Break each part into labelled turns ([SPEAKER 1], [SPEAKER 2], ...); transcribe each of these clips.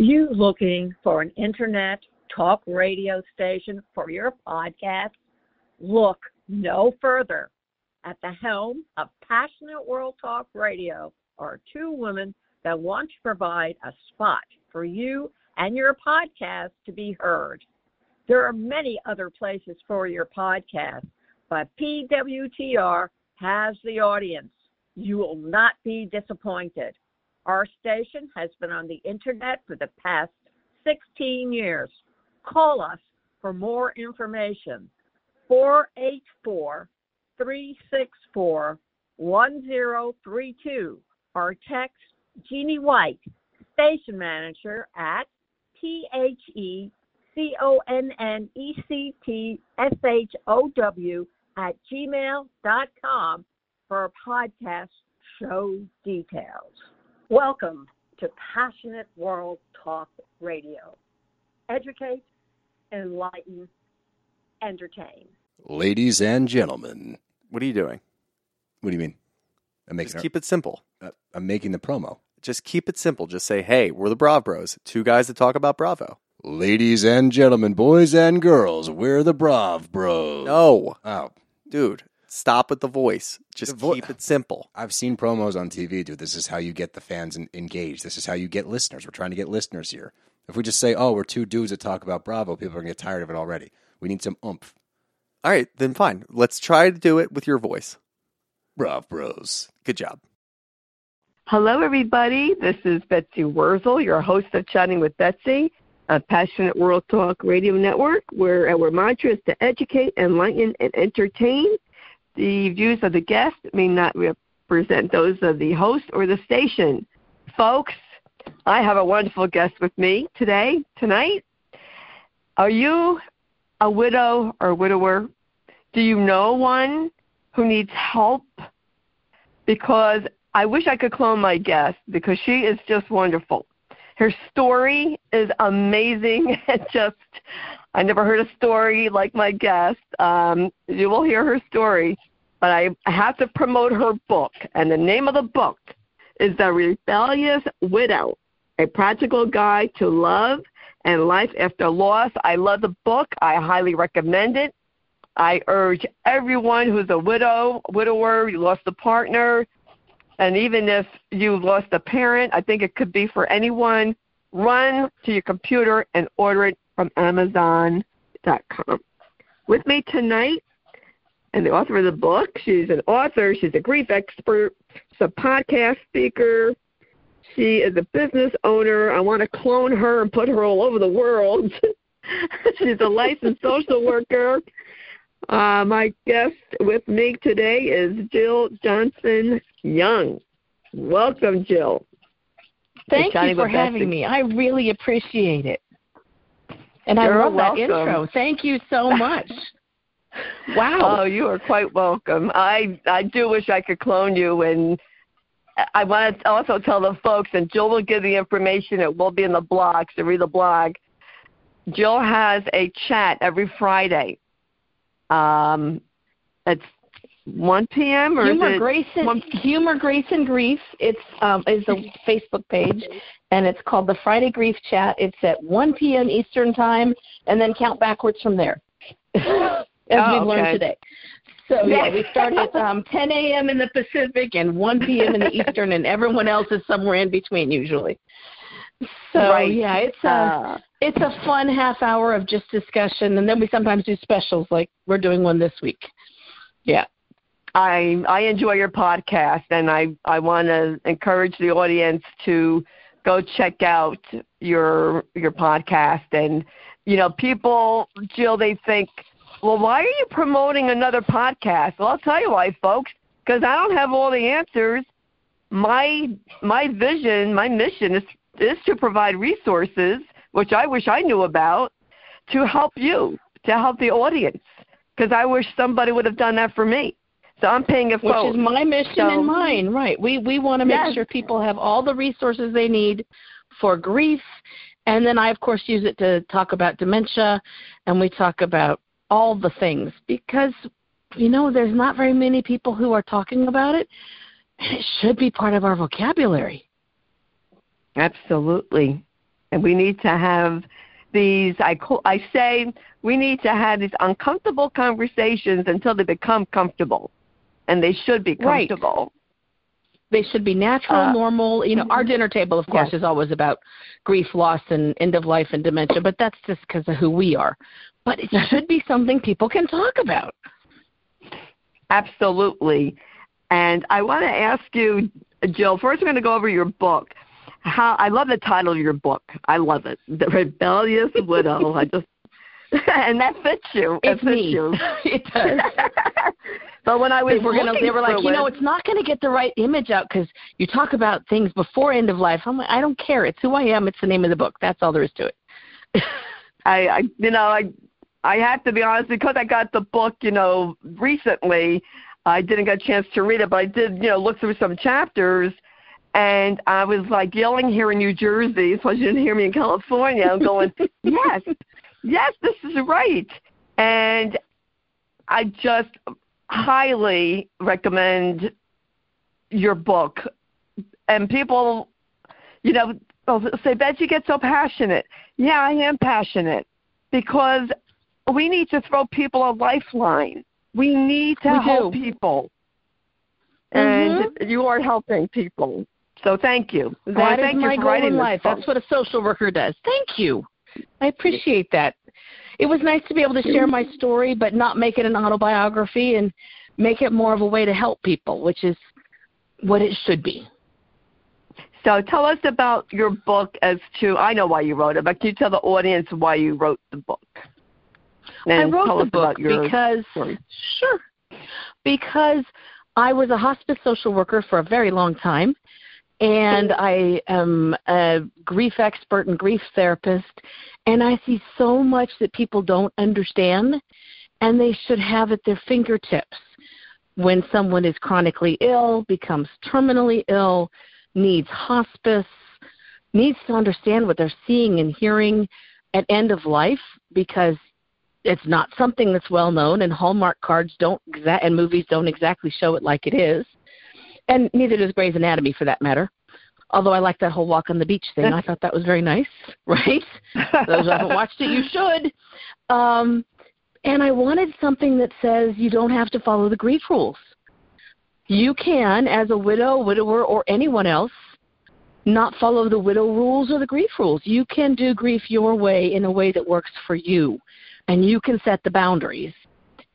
[SPEAKER 1] you looking for an internet talk radio station for your podcast? Look no further. At the helm of Passionate World Talk Radio are two women that want to provide a spot for you and your podcast to be heard. There are many other places for your podcast, but PWTR has the audience. You will not be disappointed. Our station has been on the internet for the past 16 years. Call us for more information. 484 364 1032 or text Jeannie White, station manager at T H E C O N N E C T S H O W at gmail.com for podcast show details. Welcome to Passionate World Talk Radio. Educate, enlighten, entertain.
[SPEAKER 2] Ladies and gentlemen,
[SPEAKER 3] What are you doing?
[SPEAKER 2] what do you mean? I'm making.
[SPEAKER 3] Just keep it simple.
[SPEAKER 2] uh, I'm making the promo.
[SPEAKER 3] Just keep it simple. Just say, hey, we're the Brav Bros, two guys that talk about Bravo.
[SPEAKER 2] Ladies and gentlemen, boys and girls, we're the Brav Bros.
[SPEAKER 3] No,
[SPEAKER 2] Oh,
[SPEAKER 3] dude, stop with the voice. Just
[SPEAKER 2] The vo-
[SPEAKER 3] keep it simple.
[SPEAKER 2] I've seen promos on TV, dude. This is how you get the fans en- engaged. This is how you get listeners. We're trying to get listeners here. If we just say, "Oh, we're two dudes that talk about Bravo," people are gonna get tired of it already. We need some oomph.
[SPEAKER 3] All right, then fine. Let's try to do it with your voice.
[SPEAKER 2] Brav Bros.
[SPEAKER 3] Good job.
[SPEAKER 4] Hello, everybody. This is Betsy Wurzel, your host of Chatting with Betsy, a passionate World Talk Radio Network, where our mantra is to educate, enlighten, and entertain. The views of the guest may not represent those of the host or the station. Folks, I have a wonderful guest with me today, tonight. Are you a widow or widower? Do you know one who needs help? Because I wish I could clone my guest because she is just wonderful. Her story is amazing and just I never heard a story like my guest. Um, you will hear her story, but I have to promote her book, and the name of the book is The Rebellious Widow: A Practical Guide to Love and Life After Loss. I love the book. I highly recommend it. I urge everyone who's a widow, widower, you lost a partner, and even if you lost a parent, I think it could be for anyone, run to your computer and order it from Amazon.com. With me tonight, and the author of the book, she's an author, she's a grief expert, she's a podcast speaker, she is a business owner. I want to clone her and put her all over the world. she's a licensed social worker. Uh, my guest with me today is Jill Johnson Young. Welcome, Jill.
[SPEAKER 5] Thank you for having me. I really appreciate it. And I
[SPEAKER 4] You're
[SPEAKER 5] love that intro. Thank you so much.
[SPEAKER 4] Oh,
[SPEAKER 5] wow.
[SPEAKER 4] you are quite welcome. I I do wish I could clone you, and I want to also tell the folks, and Jill will give the information. It will be in the blog, so read the blog. Jill has a chat every Friday. Um, it's 1 p.m. or
[SPEAKER 5] Humor
[SPEAKER 4] is it
[SPEAKER 5] Grace and
[SPEAKER 4] one-
[SPEAKER 5] Humor Grace and Grief. It's um is a Facebook page and it's called the Friday Grief Chat. It's at one PM Eastern time and then count backwards from there. As
[SPEAKER 4] Oh,
[SPEAKER 5] we've learned today. So yeah,
[SPEAKER 4] Yeah.
[SPEAKER 5] we start at um, 10 a.m. in the Pacific and 1 p.m. in the Eastern, and everyone else is somewhere in between usually. So
[SPEAKER 4] Right.
[SPEAKER 5] yeah, it's a
[SPEAKER 4] Uh,
[SPEAKER 5] it's a fun half hour of just discussion, and then we sometimes do specials like we're doing one this week. Yeah.
[SPEAKER 4] I I enjoy your podcast, and I I want to encourage the audience to go check out your your podcast. And you know, people, Jill, they think, well, why are you promoting another podcast? Well, I'll tell you why, folks, because I don't have all the answers. My my vision, my mission is is to provide resources, which I wish I knew about, to help you, to help the audience, because I wish somebody would have done that for me. So I'm paying it
[SPEAKER 5] Which
[SPEAKER 4] forward.
[SPEAKER 5] is my mission
[SPEAKER 4] So-
[SPEAKER 5] and mine, right? We we want to make
[SPEAKER 4] Yes.
[SPEAKER 5] sure people have all the resources they need for grief, and then I of course use it to talk about dementia, and we talk about all the things because you know there's not very many people who are talking about it. and It should be part of our vocabulary.
[SPEAKER 4] Absolutely. And we need to have these I call, I say we need to have these uncomfortable conversations until they become comfortable. And they should be comfortable.
[SPEAKER 5] Right. They should be natural, uh, normal. You know, our dinner table, of course, yes. is always about grief, loss, and end of life and dementia, but that's just because of who we are. But it should be something people can talk about.
[SPEAKER 4] Absolutely. And I want to ask you, Jill, first we're going to go over your book. How I love the title of your book. I love it. The Rebellious Widow. I just and that fits you.
[SPEAKER 5] It
[SPEAKER 4] fits
[SPEAKER 5] me.
[SPEAKER 4] You.
[SPEAKER 5] it does.
[SPEAKER 4] but when I was
[SPEAKER 5] they were
[SPEAKER 4] gonna,
[SPEAKER 5] they were like, you
[SPEAKER 4] it,
[SPEAKER 5] know, it's not going to get the right image out because you talk about things before end of life. I'm like, I don't care. It's who I am. It's the name of the book. That's all there is to it.
[SPEAKER 4] I, I, you know, I, I have to be honest because I got the book, you know, recently. I didn't get a chance to read it, but I did, you know, look through some chapters. And I was like yelling here in New Jersey, so you didn't hear me in California. I'm going, yes, yes, this is right. And I just highly recommend your book. And people, you know, say, Bet you get so passionate. Yeah, I am passionate because we need to throw people a lifeline. We need to
[SPEAKER 5] we
[SPEAKER 4] help
[SPEAKER 5] do.
[SPEAKER 4] people.
[SPEAKER 5] Mm-hmm.
[SPEAKER 4] And you are helping people. So thank you.
[SPEAKER 5] That
[SPEAKER 4] is
[SPEAKER 5] my
[SPEAKER 4] goal
[SPEAKER 5] in life. That's what a social worker does. Thank you. I appreciate that. It was nice to be able to share my story, but not make it an autobiography and make it more of a way to help people, which is what it should be.
[SPEAKER 4] So tell us about your book as to I know why you wrote it, but can you tell the audience why you wrote the book?
[SPEAKER 5] And I wrote the book because
[SPEAKER 4] story.
[SPEAKER 5] sure. Because I was a hospice social worker for a very long time and I am a grief expert and grief therapist, and I see so much that people don't understand, and they should have at their fingertips. When someone is chronically ill, becomes terminally ill, needs hospice, needs to understand what they're seeing and hearing at end of life because it's not something that's well known and Hallmark cards don't exa- and movies don't exactly show it like it is and neither does Grey's Anatomy for that matter. Although I like that whole walk on the beach thing, I thought that was very nice. Right? Those who haven't watched it, you should. Um, and I wanted something that says you don't have to follow the grief rules. You can, as a widow, widower, or anyone else, not follow the widow rules or the grief rules. You can do grief your way in a way that works for you, and you can set the boundaries.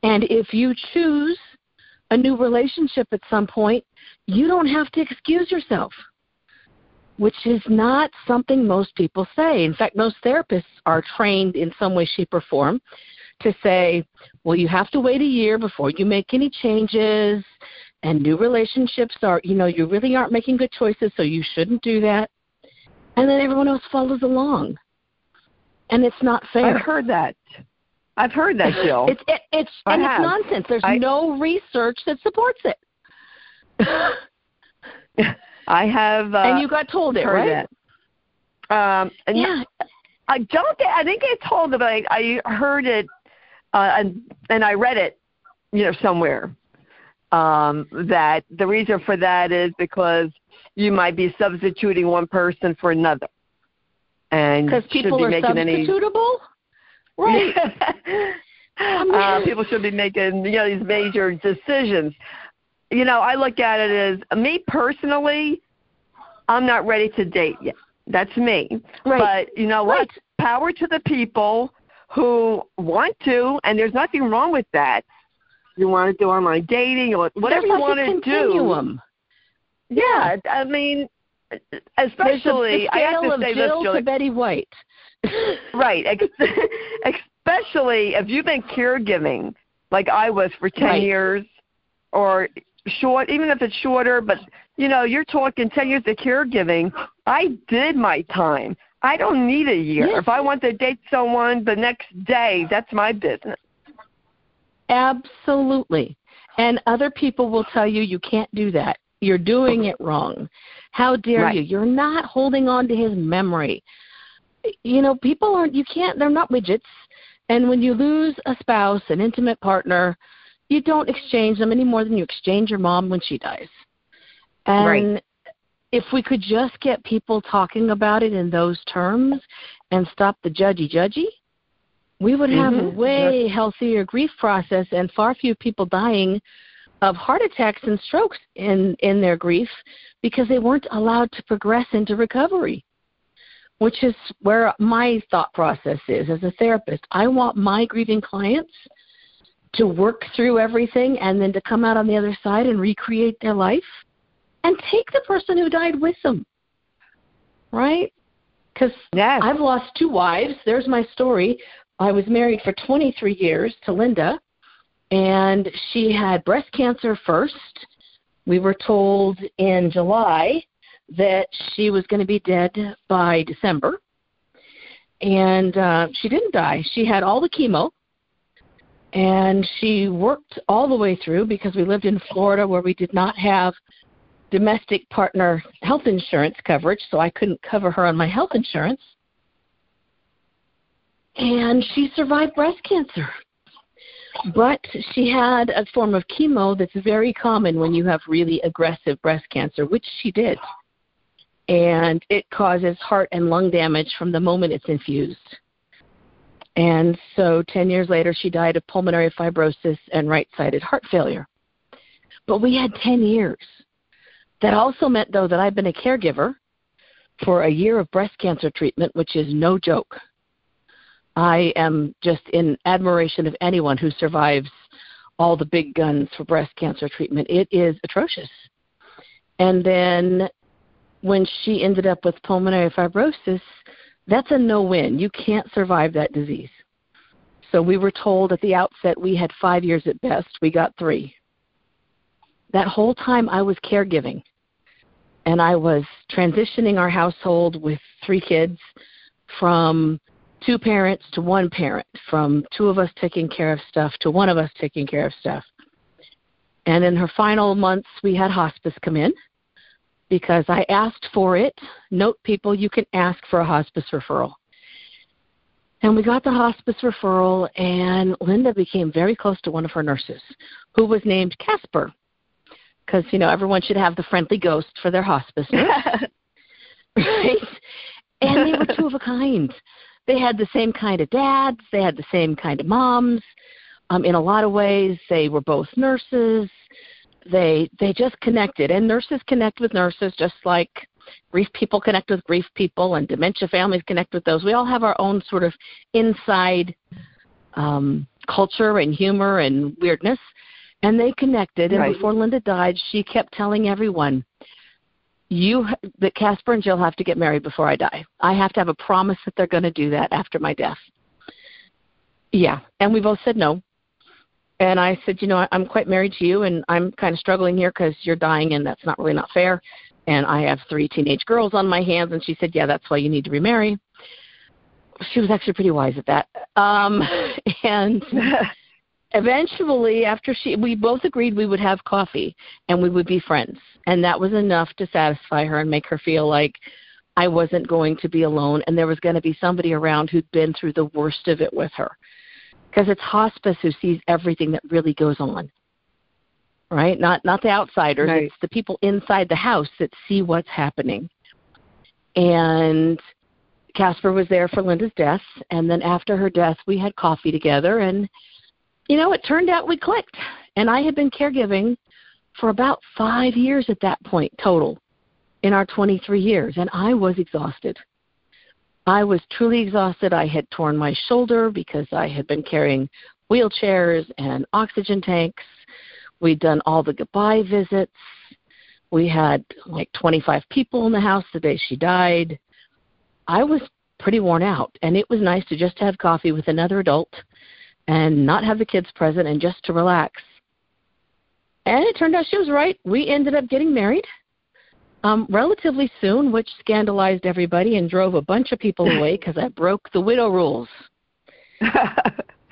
[SPEAKER 5] And if you choose a new relationship at some point, you don't have to excuse yourself, which is not something most people say. In fact, most therapists are trained in some way, shape, or form to say, well, you have to wait a year before you make any changes, and new relationships are, you know, you really aren't making good choices, so you shouldn't do that. And then everyone else follows along. And it's not fair.
[SPEAKER 4] I've heard that. I've heard that, Jill.
[SPEAKER 5] it's it, it's
[SPEAKER 4] I
[SPEAKER 5] and
[SPEAKER 4] have.
[SPEAKER 5] it's nonsense. There's
[SPEAKER 4] I,
[SPEAKER 5] no research that supports it.
[SPEAKER 4] I have. Uh,
[SPEAKER 5] and you got told it,
[SPEAKER 4] right? It. Um,
[SPEAKER 5] yeah.
[SPEAKER 4] I don't. Get, I didn't get told it, but I, I heard it, uh, and and I read it, you know, somewhere. Um, that the reason for that is because you might be substituting one person for another, and
[SPEAKER 5] because people
[SPEAKER 4] be
[SPEAKER 5] are substitutable,
[SPEAKER 4] any, right? uh, people should be making you know these major decisions you know, I look at it as me personally, I'm not ready to date yet. That's me.
[SPEAKER 5] Right.
[SPEAKER 4] But you know
[SPEAKER 5] right.
[SPEAKER 4] what? Power to the people who want to, and there's nothing wrong with that. You want to do online dating or whatever you want to
[SPEAKER 5] continuum.
[SPEAKER 4] do. Yeah, I mean, especially
[SPEAKER 5] a, the
[SPEAKER 4] I have
[SPEAKER 5] scale
[SPEAKER 4] to
[SPEAKER 5] of
[SPEAKER 4] say
[SPEAKER 5] Jill
[SPEAKER 4] this,
[SPEAKER 5] to Betty White.
[SPEAKER 4] Right. Especially if you've been caregiving, like I was for ten
[SPEAKER 5] Right.
[SPEAKER 4] years, or short, even if it's shorter, but you know, you're talking 10 years of caregiving. I did my time. I don't need a year.
[SPEAKER 5] Yes.
[SPEAKER 4] If I want to date someone the next day, that's my business.
[SPEAKER 5] Absolutely. And other people will tell you you can't do that. You're doing it wrong. How dare
[SPEAKER 4] Right.
[SPEAKER 5] you? You're not holding on to his memory. You know, people aren't, you can't, they're not widgets. And when you lose a spouse, an intimate partner, you don't exchange them any more than you exchange your mom when she dies. And
[SPEAKER 4] Right.
[SPEAKER 5] if we could just get people talking about it in those terms and stop the judgy judgy, we would have
[SPEAKER 4] Mhm.
[SPEAKER 5] a way healthier grief process and far fewer people dying of heart attacks and strokes in in their grief because they weren't allowed to progress into recovery which is where my thought process is as a therapist i want my grieving clients to work through everything and then to come out on the other side and recreate their life and take the person who died with them right because
[SPEAKER 4] Yes.
[SPEAKER 5] I've lost two wives. There's my story. I was married for 23 years to Linda, and she had breast cancer first. We were told in July that she was going to be dead by December. And uh, she didn't die. She had all the chemo, and she worked all the way through because we lived in Florida where we did not have domestic partner health insurance coverage, so I couldn't cover her on my health insurance. And she survived breast cancer. But she had a form of chemo that's very common when you have really aggressive breast cancer, which she did. And it causes heart and lung damage from the moment it's infused. And so 10 years later, she died of pulmonary fibrosis and right sided heart failure. But we had 10 years. That also meant, though, that I've been a caregiver for a year of breast cancer treatment, which is no joke. I am just in admiration of anyone who survives all the big guns for breast cancer treatment. It is atrocious. And then when she ended up with pulmonary fibrosis, that's a no win. You can't survive that disease. So we were told at the outset we had five years at best. We got three. That whole time I was caregiving. And I was transitioning our household with three kids from two parents to one parent, from two of us taking care of stuff to one of us taking care of stuff. And in her final months, we had hospice come in because I asked for it. Note, people, you can ask for a hospice referral. And we got the hospice referral, and Linda became very close to one of her nurses, who was named Casper, because you know everyone should have the friendly ghost for their hospice right? And they were two of a kind. They had the same kind of dads. They had the same kind of moms. Um, in a lot of ways, they were both nurses they they just connected. And nurses connect with nurses just like grief people connect with grief people and dementia families connect with those. We all have our own sort of inside um culture and humor and weirdness. And they connected. And
[SPEAKER 4] Right.
[SPEAKER 5] before linda died she kept telling everyone you that casper and jill have to get married before i die. I have to have a promise that they're going to do that after my death. Yeah. And we both said no and I said, you know, I- I'm quite married to you, and I'm kind of struggling here because you're dying, and that's not really not fair. And I have three teenage girls on my hands. And she said, yeah, that's why you need to remarry. She was actually pretty wise at that. Um, and eventually, after she, we both agreed we would have coffee and we would be friends, and that was enough to satisfy her and make her feel like I wasn't going to be alone, and there was going to be somebody around who'd been through the worst of it with her because it's hospice who sees everything that really goes on. Right? Not not the outsiders
[SPEAKER 4] Right.
[SPEAKER 5] it's the people inside the house that see what's happening. And casper was there for linda's death and then after her death we had coffee together and you know it turned out we clicked. And i had been caregiving for about five years at that point total in our 23 years and i was exhausted I was truly exhausted. I had torn my shoulder because I had been carrying wheelchairs and oxygen tanks. We'd done all the goodbye visits. We had like 25 people in the house the day she died. I was pretty worn out, and it was nice to just have coffee with another adult and not have the kids present and just to relax. And it turned out she was right. We ended up getting married um, relatively soon, which scandalized everybody and drove a bunch of people away because I broke the widow rules.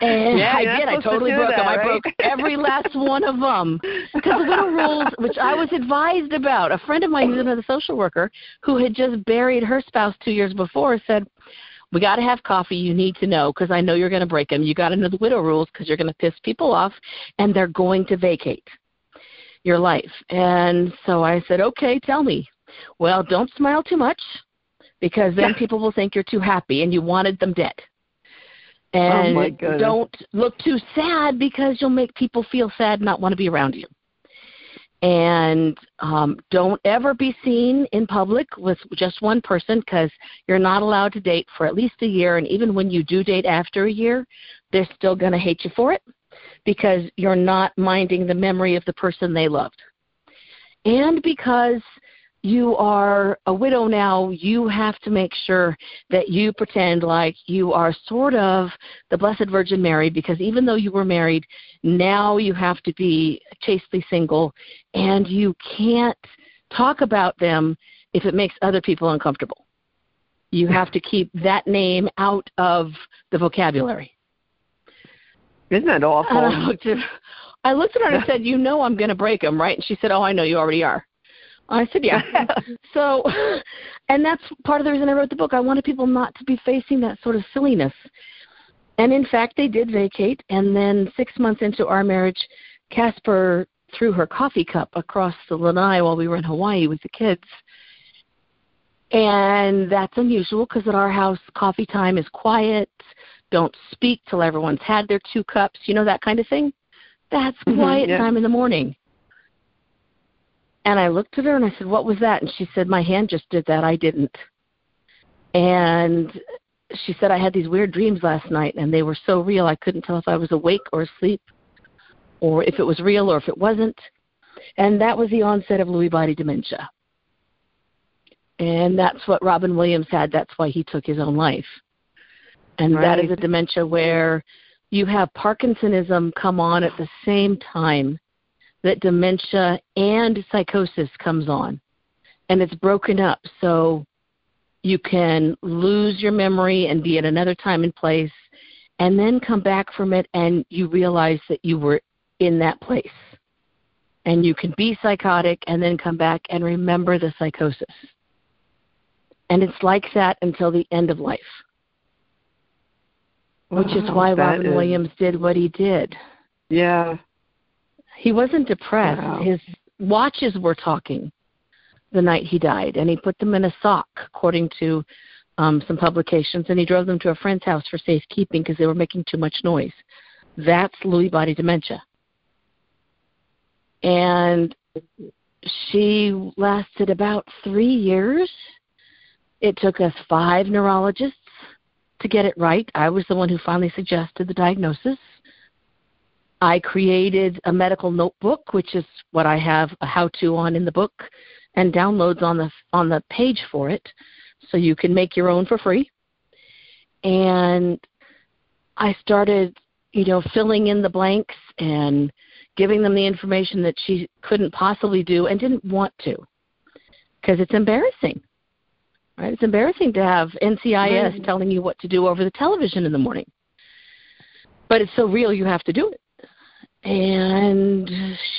[SPEAKER 5] And
[SPEAKER 4] Yeah,
[SPEAKER 5] I did. I
[SPEAKER 4] supposed to
[SPEAKER 5] totally broke
[SPEAKER 4] that,
[SPEAKER 5] them. I broke every last one of them. Because the widow rules, which I was advised about, a friend of mine who's another social worker who had just buried her spouse two years before said, we got to have coffee. You need to know because I know you're going to break them. You got to know the widow rules because you're going to piss people off and they're going to vacate your life. And so I said, okay, tell me. Well, don't smile too much because then
[SPEAKER 4] Yeah.
[SPEAKER 5] people will think you're too happy and you wanted them dead.
[SPEAKER 4] Oh,
[SPEAKER 5] And
[SPEAKER 4] goodness.
[SPEAKER 5] don't look too sad because you'll make people feel sad and not want to be around you. And um, don't ever be seen in public with just one person because you're not allowed to date for at least a year. And even when you do date after a year, they're still going to hate you for it because you're not minding the memory of the person they loved. And because you are a widow now, you have to make sure that you pretend like you are sort of the Blessed Virgin Mary because even though you were married, now you have to be chastely single and you can't talk about them if it makes other people uncomfortable. You have to keep that name out of the vocabulary.
[SPEAKER 4] Isn't that awful?
[SPEAKER 5] I looked at, I looked at her and I said, "You know I'm going to break them, right?" And she said, "Oh, I know you already are." I said, "Yeah." so, and that's part of the reason I wrote the book. I wanted people not to be facing that sort of silliness. And in fact, they did vacate. And then six months into our marriage, Casper threw her coffee cup across the lanai while we were in Hawaii with the kids. And that's unusual because at our house, coffee time is quiet. Don't speak till everyone's had their two cups. You know that kind of thing. That's
[SPEAKER 4] Mhm,
[SPEAKER 5] quiet
[SPEAKER 4] yeah.
[SPEAKER 5] time in the morning. And I looked at her and I said, "What was that?" And she said, "My hand just did that. I didn't." And she said, "I had these weird dreams last night, and they were so real I couldn't tell if I was awake or asleep, or if it was real or if it wasn't." And that was the onset of Lewy body dementia. And that's what Robin Williams had. That's why he took his own life. And that is a dementia where you have Parkinsonism come on at the same time that dementia and psychosis comes on. And it's broken up. So you can lose your memory and be at another time and place and then come back from it and you realize that you were in that place. And you can be psychotic and then come back and remember the psychosis. And it's like that until the end of life, which is why Robin
[SPEAKER 4] is-
[SPEAKER 5] Williams did what he did.
[SPEAKER 4] Yeah.
[SPEAKER 5] He wasn't depressed.
[SPEAKER 4] Wow.
[SPEAKER 5] His watches were talking the night he died, and he put them in a sock, according to um, some publications, and he drove them to a friend's house for safekeeping because they were making too much noise. That's Lewy body dementia. And she lasted about three years. It took us five neurologists to get it right. I was the one who finally suggested the diagnosis. I created a medical notebook, which is what I have a how-to on in the book, and downloads on the on the page for it, so you can make your own for free. And I started, you know, filling in the blanks and giving them the information that she couldn't possibly do and didn't want to, because it's embarrassing. Right? It's embarrassing to have NCIS
[SPEAKER 4] Right.
[SPEAKER 5] telling you what to do over the television in the morning. But it's so real you have to do it and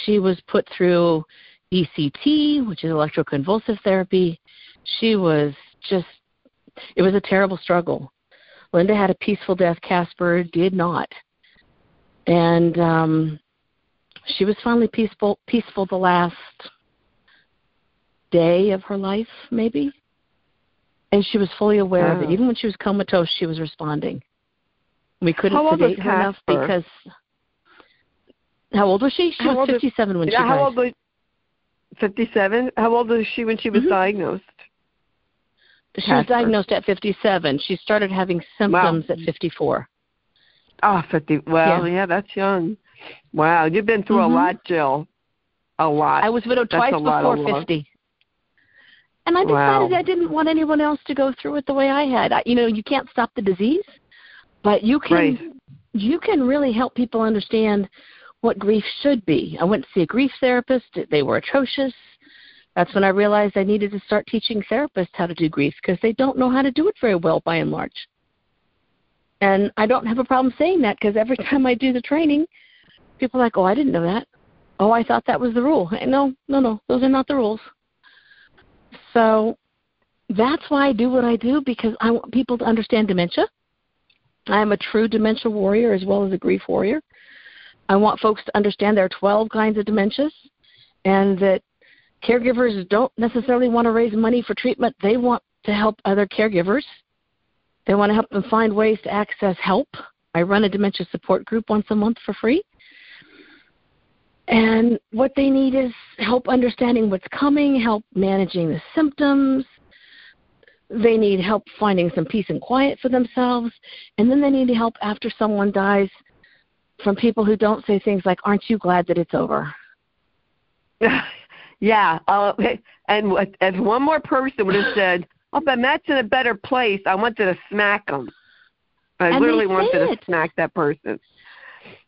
[SPEAKER 5] she was put through ECT, which is electroconvulsive therapy. She was just, it was a terrible struggle. Linda had a peaceful death, Casper did not. And um, she was finally peaceful, peaceful the last day of her life, maybe. And she was fully aware of it. Even when she was comatose, she was responding. We couldn't
[SPEAKER 4] How
[SPEAKER 5] sedate her enough because how old was she? She
[SPEAKER 4] How
[SPEAKER 5] was
[SPEAKER 4] old is-
[SPEAKER 5] 57 when she
[SPEAKER 4] Yeah,
[SPEAKER 5] died.
[SPEAKER 4] old was 57? How old was she when she was
[SPEAKER 5] Mhm.
[SPEAKER 4] diagnosed?
[SPEAKER 5] she was diagnosed at 57. She started having symptoms at 54.
[SPEAKER 4] Oh, 50. Well, yeah, that's young. Wow, you've been through
[SPEAKER 5] Mhm.
[SPEAKER 4] a lot, Jill. A lot.
[SPEAKER 5] I was widowed
[SPEAKER 4] That's
[SPEAKER 5] twice
[SPEAKER 4] lot
[SPEAKER 5] before
[SPEAKER 4] of love.
[SPEAKER 5] 50. And I
[SPEAKER 4] Wow.
[SPEAKER 5] decided I didn't want anyone else to go through it the way I had. I, you know, you can't stop the disease, but you can
[SPEAKER 4] Right.
[SPEAKER 5] you can really help people understand what grief should be. I went to see a grief therapist. They were atrocious. That's when I realized I needed to start teaching therapists how to do grief because they don't know how to do it very well by and large. And I don't have a problem saying that because every time I do the training, people are like, "Oh, I didn't know that. Oh, I thought that was the rule." And no, no, no, those are not the rules. So that's why I do what I do because I want people to understand dementia. I am a true dementia warrior as well as a grief warrior. I want folks to understand there are 12 kinds of dementias and that Caregivers don't necessarily want to raise money for treatment. They want to help other caregivers. They want to help them find ways to access help. I run a dementia support group once a month for free. And what they need is help understanding what's coming, help managing the symptoms. They need help finding some peace and quiet for themselves. And then they need help after someone dies from people who don't say things like, Aren't you glad that it's over?
[SPEAKER 4] yeah. Uh, and as one more person would have said, Oh, but Matt's in a better place. I wanted to smack him. I
[SPEAKER 5] And
[SPEAKER 4] literally wanted to smack that person.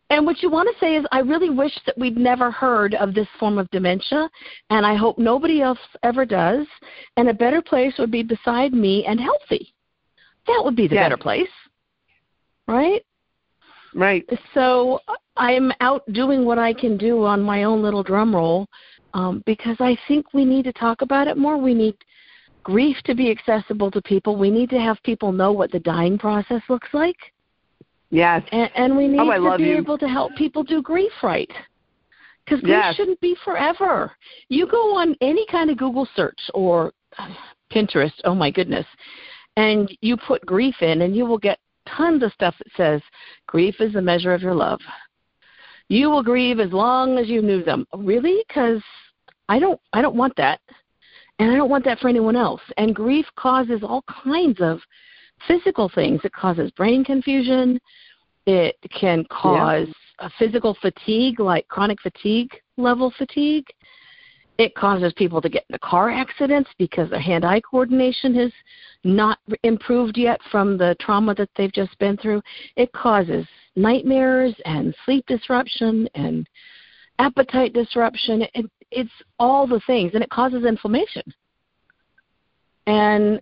[SPEAKER 5] And what you want to say is, I really wish that we'd never heard of this form of dementia, and I hope nobody else ever does. And a better place would be beside me and healthy. That would be the
[SPEAKER 4] Yes.
[SPEAKER 5] better place, right?
[SPEAKER 4] Right.
[SPEAKER 5] So I'm out doing what I can do on my own little drum roll um, because I think we need to talk about it more. We need grief to be accessible to people. We need to have people know what the dying process looks like.
[SPEAKER 4] Yes.
[SPEAKER 5] And, and we need
[SPEAKER 4] Oh,
[SPEAKER 5] to be
[SPEAKER 4] you.
[SPEAKER 5] able to help people do grief right. Because grief
[SPEAKER 4] Yes.
[SPEAKER 5] shouldn't be forever. You go on any kind of Google search or Pinterest, oh my goodness, and you put grief in, and you will get tons of stuff that says grief is a measure of your love. You will grieve as long as you knew them. Really? Because I don't, I don't want that, and I don't want that for anyone else. And grief causes all kinds of physical things. It causes brain confusion. It can cause a physical fatigue, like chronic fatigue level fatigue. It causes people to get into car accidents because their hand eye coordination has not improved yet from the trauma that they've just been through. It causes nightmares and sleep disruption and appetite disruption. It, it's all the things, and it causes inflammation. And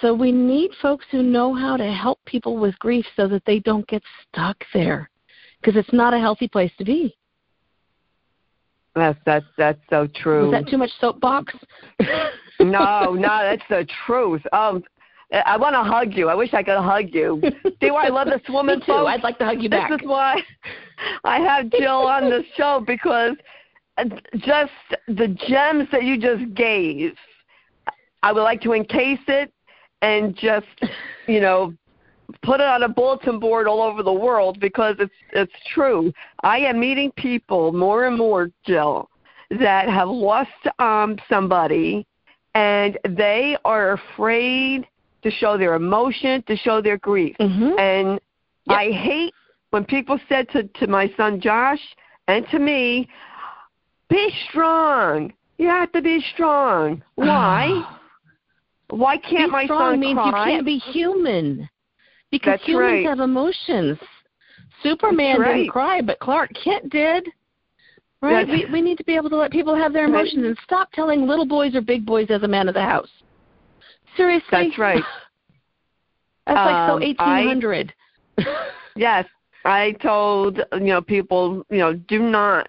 [SPEAKER 5] so we need folks who know how to help people with grief so that they don't get stuck there because it's not a healthy place to be.
[SPEAKER 4] That's that's that's so true.
[SPEAKER 5] Is that too much soapbox?
[SPEAKER 4] no, no, that's the truth. Um, I want to hug you. I wish I could hug you. See why I love this woman,
[SPEAKER 5] Me too.
[SPEAKER 4] folks?
[SPEAKER 5] I'd like to hug you
[SPEAKER 4] this
[SPEAKER 5] back.
[SPEAKER 4] is why I have Jill on the show because just the gems that you just gave, I would like to encase it and just, you know, put it on a bulletin board all over the world because it's it's true. I am meeting people more and more, Jill, that have lost um somebody and they are afraid to show their emotion, to show their grief.
[SPEAKER 5] hmm
[SPEAKER 4] And
[SPEAKER 5] Yep.
[SPEAKER 4] I hate when people said to, to my son Josh and to me, be strong. You have to be strong. Why? Why can't
[SPEAKER 5] be
[SPEAKER 4] my
[SPEAKER 5] strong
[SPEAKER 4] son
[SPEAKER 5] means
[SPEAKER 4] cry?
[SPEAKER 5] you can't be human because
[SPEAKER 4] That's
[SPEAKER 5] humans
[SPEAKER 4] right.
[SPEAKER 5] have emotions. Superman
[SPEAKER 4] right.
[SPEAKER 5] didn't cry, but Clark Kent did. Right?
[SPEAKER 4] That's-
[SPEAKER 5] We we need to be able to let people have their emotions and stop telling little boys or big boys as a man of the house. Seriously?
[SPEAKER 4] That's right.
[SPEAKER 5] That's like so 1800.
[SPEAKER 4] I- Yes, I told you know people you know do not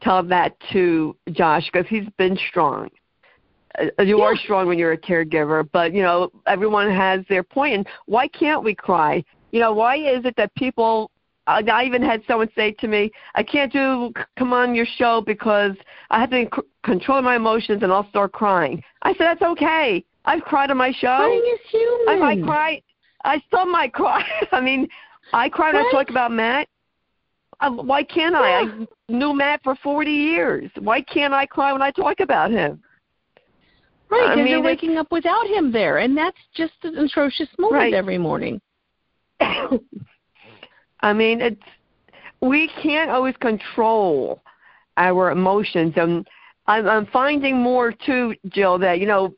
[SPEAKER 4] tell that to Josh because he's been strong. Uh, You are strong when you're a caregiver, but you know everyone has their point. And why can't we cry? You know why is it that people? I I even had someone say to me, "I can't do come on your show because I have to c- control my emotions and I'll start crying." I said, "That's okay. I've cried on my show.
[SPEAKER 5] Crying is human.
[SPEAKER 4] I might cry. I still might cry. I mean, I cry when I talk about Matt. Uh, why can't I? I knew Matt for 40 years. Why can't I cry when I talk about him?
[SPEAKER 5] Right,
[SPEAKER 4] I
[SPEAKER 5] because
[SPEAKER 4] mean,
[SPEAKER 5] you're waking up without him there, and that's just an atrocious moment
[SPEAKER 4] Right.
[SPEAKER 5] every morning.
[SPEAKER 4] I mean, it's we can't always control our emotions, and I'm, I'm finding more too, Jill, that you know,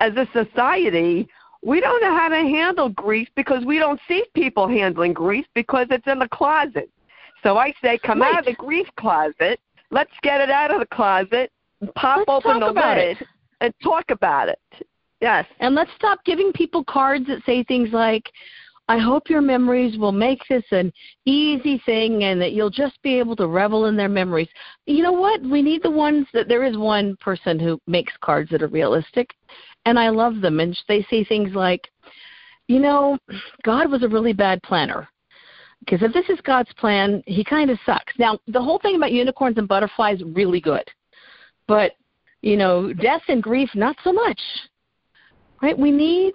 [SPEAKER 4] as a society, we don't know how to handle grief because we don't see people handling grief because it's in the closet. So I say, come out of the grief closet. Let's get it out of the closet. Pop
[SPEAKER 5] Let's
[SPEAKER 4] open
[SPEAKER 5] talk
[SPEAKER 4] the
[SPEAKER 5] about
[SPEAKER 4] lid
[SPEAKER 5] it.
[SPEAKER 4] And talk about it. Yes.
[SPEAKER 5] And let's stop giving people cards that say things like, I hope your memories will make this an easy thing and that you'll just be able to revel in their memories. You know what? We need the ones that there is one person who makes cards that are realistic, and I love them. And they say things like, you know, God was a really bad planner. Because if this is God's plan, he kind of sucks. Now, the whole thing about unicorns and butterflies really good. But You know, death and grief, not so much. Right? We need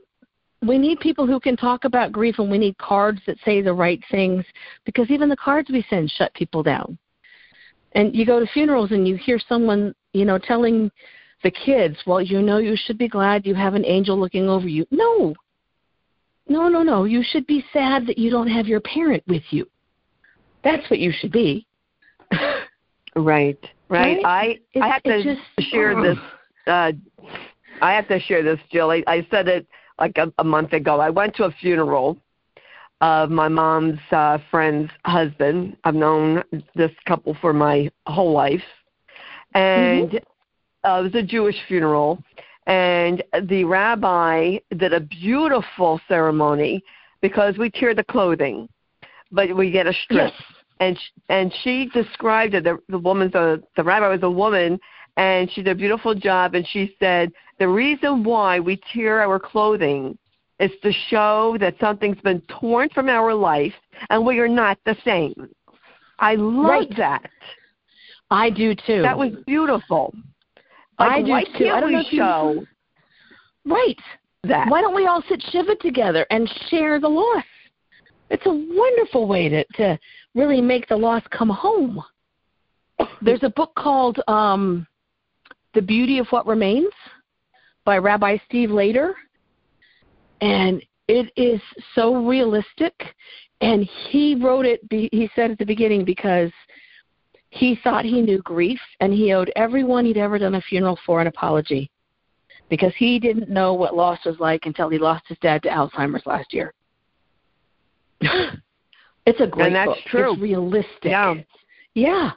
[SPEAKER 5] we need people who can talk about grief and we need cards that say the right things because even the cards we send shut people down. And you go to funerals and you hear someone, you know, telling the kids, well, you know, you should be glad you have an angel looking over you. No. No, no, no. You should be sad that you don't have your parent with you. That's what you should be.
[SPEAKER 4] right. Right. I I have to just, share oh. this uh I have to share this, Jill. I, I said it like a, a month ago. I went to a funeral of my mom's uh, friend's husband. I've known this couple for my whole life, and mm-hmm. uh, it was a Jewish funeral. And the rabbi did a beautiful ceremony because we tear the clothing, but we get a strip. Yes. And she, and she described it. The, the woman's a the rabbi was a woman, and she did a beautiful job. And she said the reason why we tear our clothing is to show that something's been torn from our life and we are not the same. I love
[SPEAKER 5] right.
[SPEAKER 4] that.
[SPEAKER 5] I do too.
[SPEAKER 4] That was beautiful. Like,
[SPEAKER 5] I do
[SPEAKER 4] why
[SPEAKER 5] too.
[SPEAKER 4] Can't
[SPEAKER 5] I don't
[SPEAKER 4] we show
[SPEAKER 5] you... Right.
[SPEAKER 4] That.
[SPEAKER 5] Why don't we all sit Shiva together and share the loss? It's a wonderful way to, to really make the loss come home. There's a book called um, The Beauty of What Remains by Rabbi Steve Leder, And it is so realistic. And he wrote it, he said at the beginning, because he thought he knew grief and he owed everyone he'd ever done a funeral for an apology because he didn't know what loss was like until he lost his dad to Alzheimer's last year. it's a great
[SPEAKER 4] and that's
[SPEAKER 5] book.
[SPEAKER 4] True.
[SPEAKER 5] It's realistic.
[SPEAKER 4] Yeah.
[SPEAKER 5] Yeah.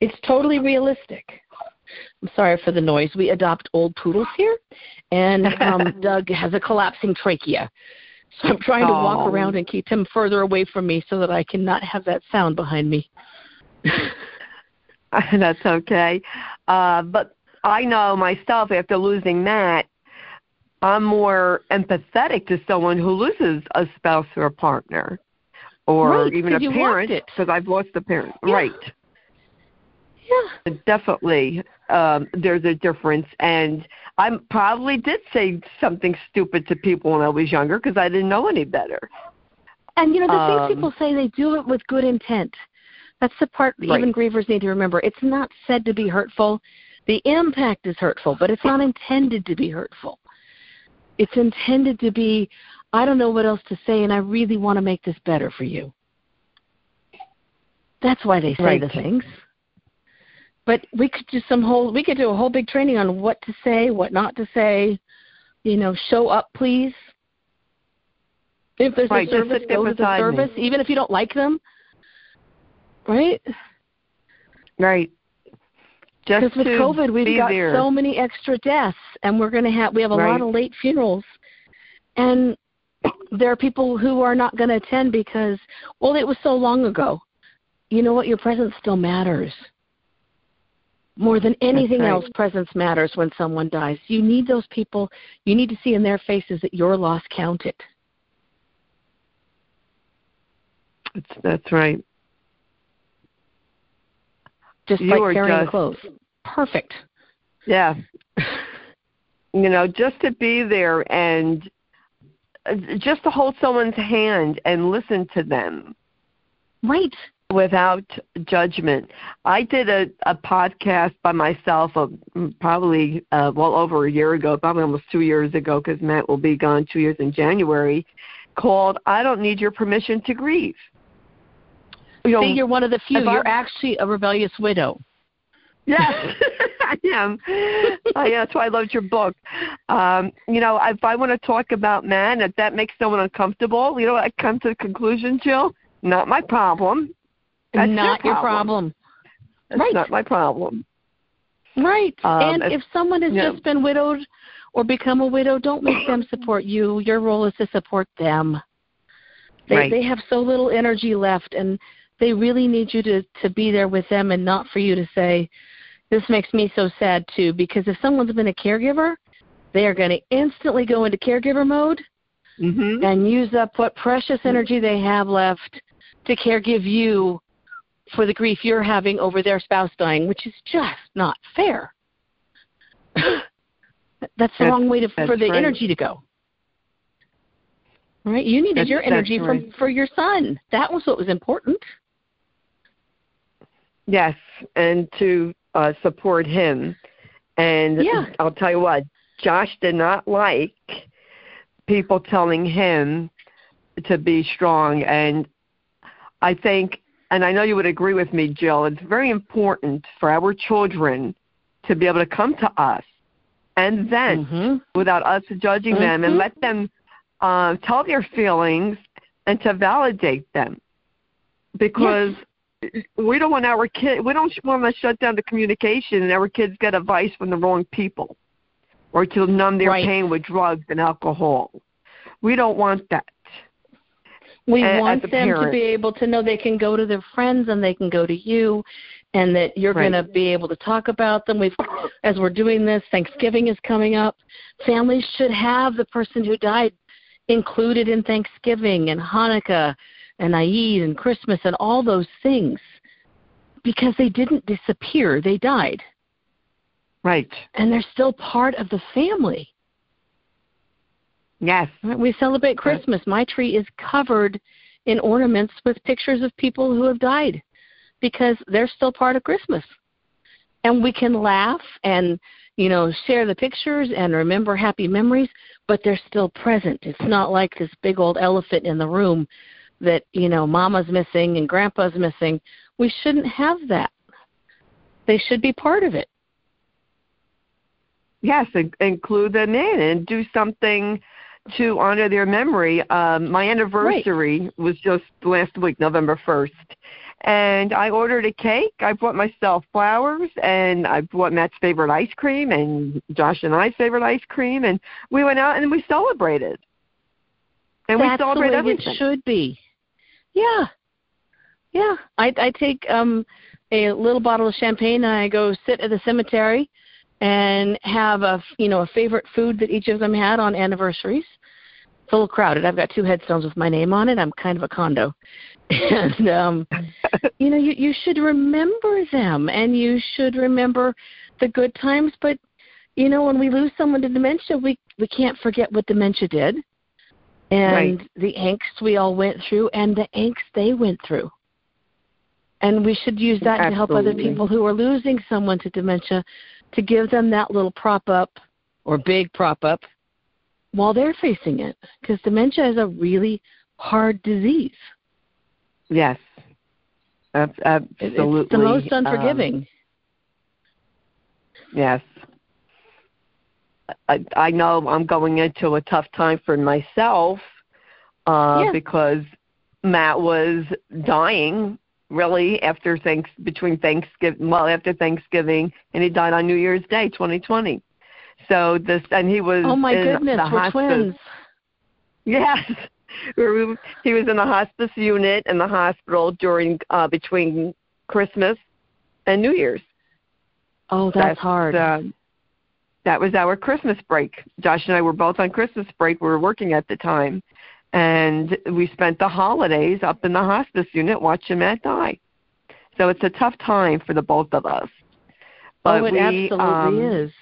[SPEAKER 5] It's totally realistic. I'm sorry for the noise. We adopt old poodles here, and um, Doug has a collapsing trachea. So I'm trying to walk around and keep him further away from me so that I cannot have that sound behind me.
[SPEAKER 4] That's okay. Uh, but I know myself after losing Matt, I'm more empathetic to someone who loses a spouse or a partner or
[SPEAKER 5] right,
[SPEAKER 4] even a parent
[SPEAKER 5] because
[SPEAKER 4] I've lost a parent.
[SPEAKER 5] Yeah.
[SPEAKER 4] Right.
[SPEAKER 5] Yeah.
[SPEAKER 4] Definitely, um, there's a difference, and I probably did say something stupid to people when I was younger because I didn't know any better.
[SPEAKER 5] And you know the
[SPEAKER 4] um,
[SPEAKER 5] things people say, they do it with good intent. That's the part
[SPEAKER 4] right.
[SPEAKER 5] even grievers need to remember. It's not said to be hurtful. The impact is hurtful, but it's not intended to be hurtful. It's intended to be, I don't know what else to say, and I really want to make this better for you. That's why they say
[SPEAKER 4] right.
[SPEAKER 5] the things. But we could do some whole we could do a whole big training on what to say, what not to say. You know, show up please. If there's
[SPEAKER 4] right,
[SPEAKER 5] a service, go to the service,
[SPEAKER 4] me.
[SPEAKER 5] even if you don't like them. Right?
[SPEAKER 4] Right. Just
[SPEAKER 5] because with COVID, we've got
[SPEAKER 4] there.
[SPEAKER 5] so many extra deaths, and we're going to have we have a
[SPEAKER 4] right.
[SPEAKER 5] lot of late funerals, and there are people who are not going to attend because well, it was so long ago. You know what? Your presence still matters. More than anything
[SPEAKER 4] right.
[SPEAKER 5] else, presence matters when someone dies. You need those people. You need to see in their faces that your loss counted.
[SPEAKER 4] That's, that's right.
[SPEAKER 5] Just
[SPEAKER 4] you
[SPEAKER 5] like carrying
[SPEAKER 4] just,
[SPEAKER 5] the clothes. Perfect.
[SPEAKER 4] Yeah. you know, just to be there and just to hold someone's hand and listen to them.
[SPEAKER 5] Right.
[SPEAKER 4] Without judgment. I did a, a podcast by myself uh, probably uh, well over a year ago, probably almost two years ago, because Matt will be gone two years in January, called "I Don't Need Your Permission to Grieve."
[SPEAKER 5] You
[SPEAKER 4] know,
[SPEAKER 5] See, you're one of the few. You're actually a rebellious widow.
[SPEAKER 4] Yes, I am. uh, yeah, that's why I loved your book. Um, you know, if I want to talk about men, if that makes someone uncomfortable, you know, I come to the conclusion, Jill, not my problem. That's
[SPEAKER 5] not your
[SPEAKER 4] problem.
[SPEAKER 5] problem.
[SPEAKER 4] That's
[SPEAKER 5] Right.
[SPEAKER 4] not my problem.
[SPEAKER 5] Right.
[SPEAKER 4] Um,
[SPEAKER 5] and
[SPEAKER 4] if-
[SPEAKER 5] if someone has
[SPEAKER 4] yeah.
[SPEAKER 5] just been widowed or become a widow, don't make them support you. Your role is to support them. They
[SPEAKER 4] Right.
[SPEAKER 5] they have so little energy left and they really need you to to be there with them and not for you to say this makes me so sad too because if someone's been a caregiver, they are going to instantly go into caregiver mode
[SPEAKER 4] Mm-hmm.
[SPEAKER 5] and use up what precious energy they have left to caregive you for the grief you're having over their spouse dying, which is just not fair. that's the
[SPEAKER 4] That's-
[SPEAKER 5] wrong way to for the
[SPEAKER 4] right.
[SPEAKER 5] energy to go. Right? You needed
[SPEAKER 4] That's-
[SPEAKER 5] your energy from
[SPEAKER 4] right.
[SPEAKER 5] for your son. That was what was important.
[SPEAKER 4] Yes, and to uh, support him. And
[SPEAKER 5] Yeah.
[SPEAKER 4] I'll tell you what, Josh did not like people telling him to be strong. And I think, and I know you would agree with me, Jill, it's very important for our children to be able to come to us and then
[SPEAKER 5] hmm
[SPEAKER 4] without us judging them and
[SPEAKER 5] Mhm.
[SPEAKER 4] let them uh, tell their feelings and to validate them because we don't want our kid we don't want to shut down the communication and our kids get advice from the wrong people or to numb their
[SPEAKER 5] Right.
[SPEAKER 4] pain with drugs and alcohol we don't want that
[SPEAKER 5] We
[SPEAKER 4] a-
[SPEAKER 5] want them to be able to know they can go to their friends and they can go to you and that you're
[SPEAKER 4] Right.
[SPEAKER 5] going to be able to talk about them. We've as we're doing this, Thanksgiving is coming up. Families should have the person who died included in Thanksgiving and Hanukkah and Eid and Christmas and all those things because they didn't disappear, they died
[SPEAKER 4] right
[SPEAKER 5] and they're still part of the family.
[SPEAKER 4] yes
[SPEAKER 5] We celebrate Christmas. My tree is covered in ornaments with pictures of people who have died because they're still part of Christmas. And we can laugh and, you know, share the pictures and remember happy memories, but they're still present. It's not like this big old elephant in the room that, you know, mama's missing and grandpa's missing. We shouldn't have that. They should be part of it.
[SPEAKER 4] Yes, in- include them in and do something to honor their memory. Um, my anniversary was just last week, November 1st. And I ordered a cake. I bought myself flowers, and I bought Matt's favorite ice cream, and Josh and I's favorite ice cream, and we went out and we celebrated. And we
[SPEAKER 5] That's the
[SPEAKER 4] celebrate
[SPEAKER 5] way
[SPEAKER 4] everything.
[SPEAKER 5] it should be. Yeah, yeah. I I take um a little bottle of champagne and I go sit at the cemetery and have a you know a favorite food that each of them had on anniversaries. It's a little crowded. I've got two headstones with my name on it. I'm kind of a condo, and um you know you you should remember them and you should remember the good times. But you know when we lose someone to dementia, we we can't forget what dementia did and
[SPEAKER 4] Right.
[SPEAKER 5] the angst we all went through and the angst they went through. And we should use that to help other people who are losing someone to dementia to give them that little prop up or big prop up while they're facing it. Because dementia is a really hard disease.
[SPEAKER 4] yes. Absolutely.
[SPEAKER 5] It's the most
[SPEAKER 4] Um,
[SPEAKER 5] unforgiving.
[SPEAKER 4] Yes. I, I know I'm going into a tough time for myself uh,
[SPEAKER 5] Yeah.
[SPEAKER 4] because Matt was dying really after thanks between Thanksgiving well after Thanksgiving and he died on New Year's Day 2020. So this and he was
[SPEAKER 5] oh my
[SPEAKER 4] in
[SPEAKER 5] goodness,
[SPEAKER 4] the
[SPEAKER 5] we're
[SPEAKER 4] hospice.
[SPEAKER 5] twins.
[SPEAKER 4] Yes. He was in the hospice unit in the hospital during uh between Christmas and New Year's.
[SPEAKER 5] Oh, that's, hard.
[SPEAKER 4] Uh, that was our Christmas break. Josh and I were both on Christmas break. We were working at the time, and we spent the holidays up in the hospice unit watching Matt die. So it's a tough time for the both of us. But
[SPEAKER 5] oh, it
[SPEAKER 4] we,
[SPEAKER 5] absolutely
[SPEAKER 4] um,
[SPEAKER 5] is.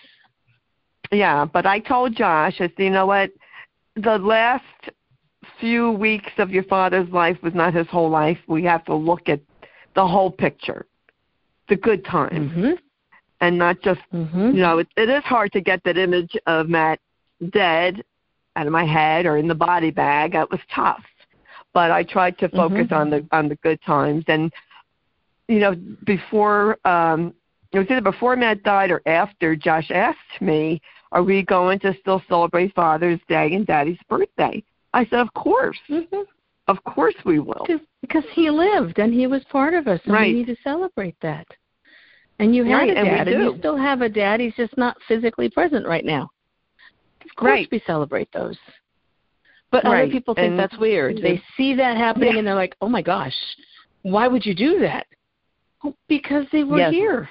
[SPEAKER 4] Yeah, but I told Josh, I said, you know what? The last few weeks of your father's life was not his whole life. We have to look at the whole picture, the good times,
[SPEAKER 5] Mhm.
[SPEAKER 4] And not just
[SPEAKER 5] Mhm.
[SPEAKER 4] you know, it, it is hard to get that image of Matt dead out of my head or in the body bag. That was tough, but I tried to focus
[SPEAKER 5] Mhm.
[SPEAKER 4] on the on the good times. And you know, before um, it was either before Matt died or after. Josh asked me, "Are we going to still celebrate Father's Day and Daddy's birthday?" I said, "Of course,
[SPEAKER 5] Mhm.
[SPEAKER 4] of course we will."
[SPEAKER 5] Because because he lived and he was part of us, and
[SPEAKER 4] Right.
[SPEAKER 5] we need to celebrate that. And you had
[SPEAKER 4] Right,
[SPEAKER 5] a dad, and
[SPEAKER 4] do.
[SPEAKER 5] you still have a dad. He's just not physically present right now. Of course,
[SPEAKER 4] Right.
[SPEAKER 5] we celebrate those. But
[SPEAKER 4] Right,
[SPEAKER 5] other people think
[SPEAKER 4] and-
[SPEAKER 5] that's weird. They see that happening
[SPEAKER 4] Yeah.
[SPEAKER 5] and they're like, "Oh my gosh, why would you do that?" Well, because they were
[SPEAKER 4] Yes.
[SPEAKER 5] here,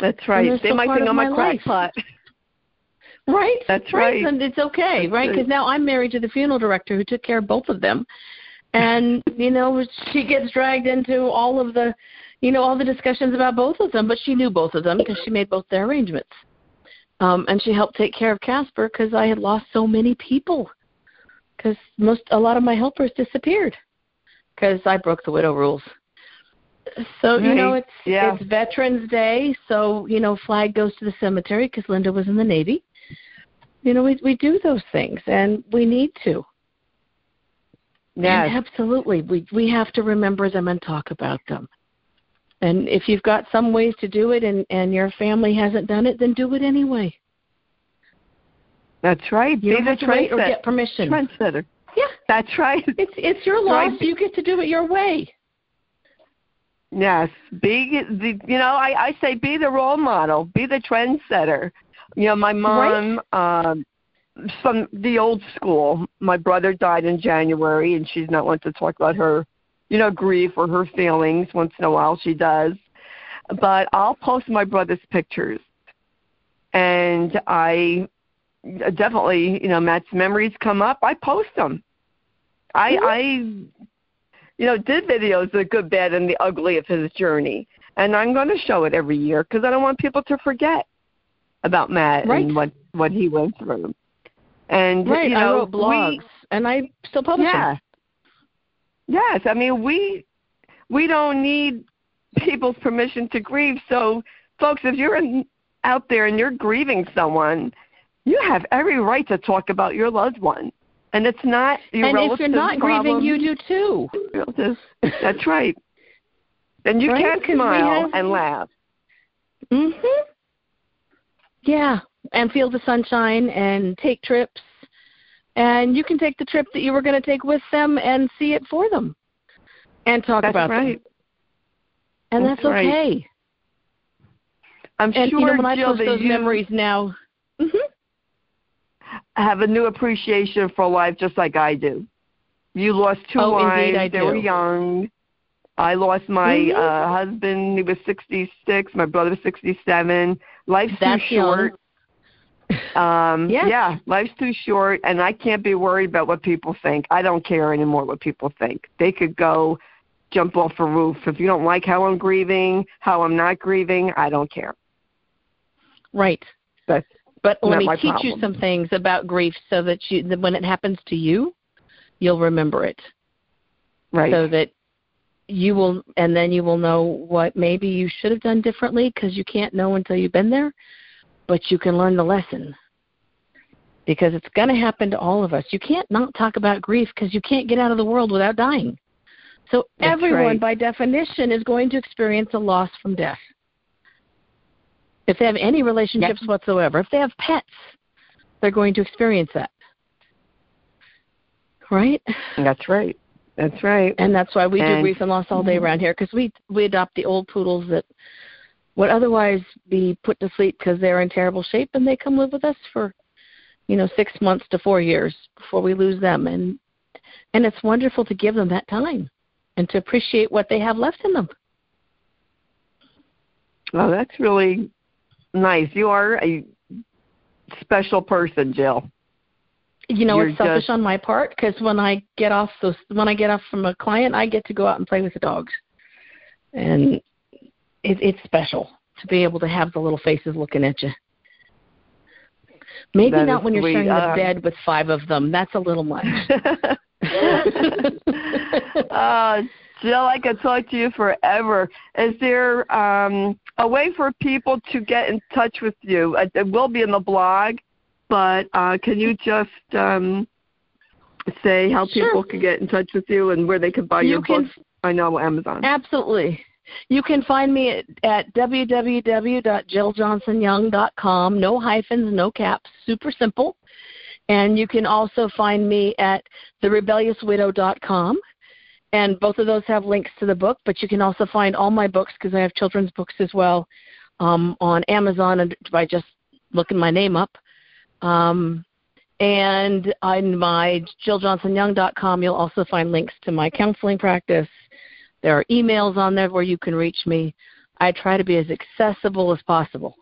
[SPEAKER 4] That's right. They might think I'm a crackpot.
[SPEAKER 5] right?
[SPEAKER 4] That's
[SPEAKER 5] right, and it's okay,
[SPEAKER 4] That's
[SPEAKER 5] right?
[SPEAKER 4] right.
[SPEAKER 5] Because now I'm married to the funeral director who took care of both of them, and you know she gets dragged into all of the, you know, all the discussions about both of them. But she knew both of them because she made both their arrangements. Um, and she helped take care of Casper because I had lost so many people. Because most, a lot of my helpers disappeared because I broke the widow rules. So you know it's
[SPEAKER 4] yeah.
[SPEAKER 5] it's Veterans Day, so you know flag goes to the cemetery because Linda was in the Navy. You know we we do those things and we need to. Yeah, absolutely, we we have to remember them and talk about them. And if you've got some ways to do it and and your family hasn't done it, then do it anyway.
[SPEAKER 4] That's right.
[SPEAKER 5] You
[SPEAKER 4] Be
[SPEAKER 5] have to wait or get permission.
[SPEAKER 4] trendsetter.
[SPEAKER 5] Yeah,
[SPEAKER 4] That's right.
[SPEAKER 5] it's it's your
[SPEAKER 4] Right.
[SPEAKER 5] loss. You get to do it your way.
[SPEAKER 4] Yes, be the you know I I say be the role model, be the trendsetter. You know, my mom um from the old school. My brother died in January, and she's not one to talk about her, you know, grief or her feelings. Once in a while, she does. But I'll post my brother's pictures, and I definitely, you know, Matt's memories come up. I post them. I
[SPEAKER 5] Mhm.
[SPEAKER 4] I you know, did videos of the good, bad, and the ugly of his journey. And I'm going to show it every year because I don't want people to forget about Matt
[SPEAKER 5] Right.
[SPEAKER 4] and what what he went through. And
[SPEAKER 5] Right.
[SPEAKER 4] you
[SPEAKER 5] I wrote blogs
[SPEAKER 4] we,
[SPEAKER 5] and I still publish
[SPEAKER 4] yeah,
[SPEAKER 5] them.
[SPEAKER 4] Yes. I mean, we we don't need people's permission to grieve. So, folks, if you're in, out there and you're grieving someone, you have every right to talk about your loved one. And it's not your
[SPEAKER 5] And if you're not
[SPEAKER 4] problem.
[SPEAKER 5] grieving, you do too.
[SPEAKER 4] That's right. And you
[SPEAKER 5] Right?
[SPEAKER 4] can smile
[SPEAKER 5] have-
[SPEAKER 4] and laugh.
[SPEAKER 5] Mhm. Yeah, and feel the sunshine and take trips. And you can take the trip that you were going to take with them and see it for them. And talk
[SPEAKER 4] That's
[SPEAKER 5] about
[SPEAKER 4] right.
[SPEAKER 5] them. And
[SPEAKER 4] That's
[SPEAKER 5] that's,
[SPEAKER 4] right.
[SPEAKER 5] okay.
[SPEAKER 4] I'm
[SPEAKER 5] And
[SPEAKER 4] sure,
[SPEAKER 5] you know when I
[SPEAKER 4] Jill,
[SPEAKER 5] post
[SPEAKER 4] that
[SPEAKER 5] those
[SPEAKER 4] you
[SPEAKER 5] memories now. Mhm.
[SPEAKER 4] have a new appreciation for life just like I do. You lost two
[SPEAKER 5] Oh,
[SPEAKER 4] wives.
[SPEAKER 5] indeed I
[SPEAKER 4] they
[SPEAKER 5] do.
[SPEAKER 4] were young. I lost my
[SPEAKER 5] Mhm.
[SPEAKER 4] uh husband. He was 66. My brother was 67. Life's
[SPEAKER 5] That's
[SPEAKER 4] too short. Um,
[SPEAKER 5] Yes.
[SPEAKER 4] Yeah, life's too short, and I can't be worried about what people think. I don't care anymore what people think. They could go jump off a roof. If you don't like how I'm grieving, how I'm not grieving, I don't care.
[SPEAKER 5] Right.
[SPEAKER 4] That's
[SPEAKER 5] But let me teach you some things about grief so that you that when it happens to you, you'll remember it.
[SPEAKER 4] right.
[SPEAKER 5] So that you will and then you will know what maybe you should have done differently because you can't know until you've been there, but you can learn the lesson. Because it's going to happen to all of us. You can't not talk about grief because you can't get out of the world without dying. So
[SPEAKER 4] That's
[SPEAKER 5] everyone
[SPEAKER 4] right.
[SPEAKER 5] by definition is going to experience a loss from death. If they have any relationships whatsoever, if they have pets, they're going to experience that. Right?
[SPEAKER 4] That's right. That's right.
[SPEAKER 5] And that's why we do grief and loss all day
[SPEAKER 4] Mhm.
[SPEAKER 5] around here because we we adopt the old poodles that would otherwise be put to sleep because they're in terrible shape and they come live with us for you know six months to four years before we lose them and and it's wonderful to give them that time and to appreciate what they have left in them.
[SPEAKER 4] Well, that's really nice. You are a special person, Jill.
[SPEAKER 5] You know,
[SPEAKER 4] You're
[SPEAKER 5] it's selfish
[SPEAKER 4] just-
[SPEAKER 5] on my part because when I get off those, when I get off from a client, I get to go out and play with the dogs, and it, it's special to be able to have the little faces looking at you. Maybe
[SPEAKER 4] That
[SPEAKER 5] not when you're
[SPEAKER 4] sweet.
[SPEAKER 5] sharing
[SPEAKER 4] Uh,
[SPEAKER 5] the bed with five of them. That's a little much.
[SPEAKER 4] uh, Jill, I could talk to you forever. Is there um, a way for people to get in touch with you? It, it will be in the blog, but uh, can you just um, say how
[SPEAKER 5] Sure.
[SPEAKER 4] people can get in touch with you and where they can buy your
[SPEAKER 5] can-
[SPEAKER 4] books? I know Amazon.
[SPEAKER 5] Absolutely. You can find me at, at www.jilljohnsonyoung.com. No hyphens, no caps. Super simple. And you can also find me at therebelliouswidow.com. And both of those have links to the book, but you can also find all my books because I have children's books as well um, on Amazon by just looking my name up. Um, and on my jilljohnsonyoung.com, you'll also find links to my counseling practice. There are emails on there where you can reach me. I try to be as accessible as possible.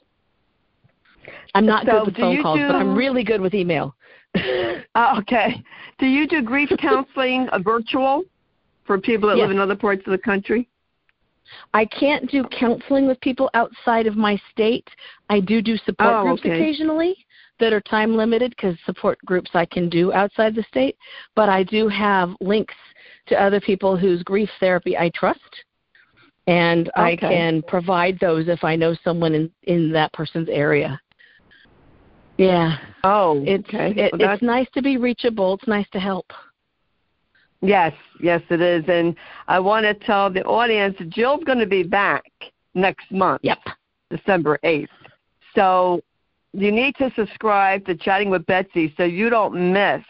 [SPEAKER 5] I'm not
[SPEAKER 4] So
[SPEAKER 5] good with phone calls, but I'm really good with email.
[SPEAKER 4] Uh, okay. Do you do grief counseling uh, virtual for people that
[SPEAKER 5] Yes.
[SPEAKER 4] live in other parts of the country?
[SPEAKER 5] I can't do counseling with people outside of my state. I do do support
[SPEAKER 4] Oh,
[SPEAKER 5] groups
[SPEAKER 4] okay.
[SPEAKER 5] occasionally that are time limited because support groups I can do outside the state. But I do have links to other people whose grief therapy I trust, and I can provide those if I know someone in in that person's area. Yeah,
[SPEAKER 4] Oh,
[SPEAKER 5] it's
[SPEAKER 4] okay.
[SPEAKER 5] it,
[SPEAKER 4] Well,
[SPEAKER 5] it's nice to be reachable. It's nice to help.
[SPEAKER 4] Yes, yes, it is. And I want to tell the audience Jill's going to be back next month,
[SPEAKER 5] Yep.
[SPEAKER 4] December 8th. So you need to subscribe to Chatting with Betsy so you don't miss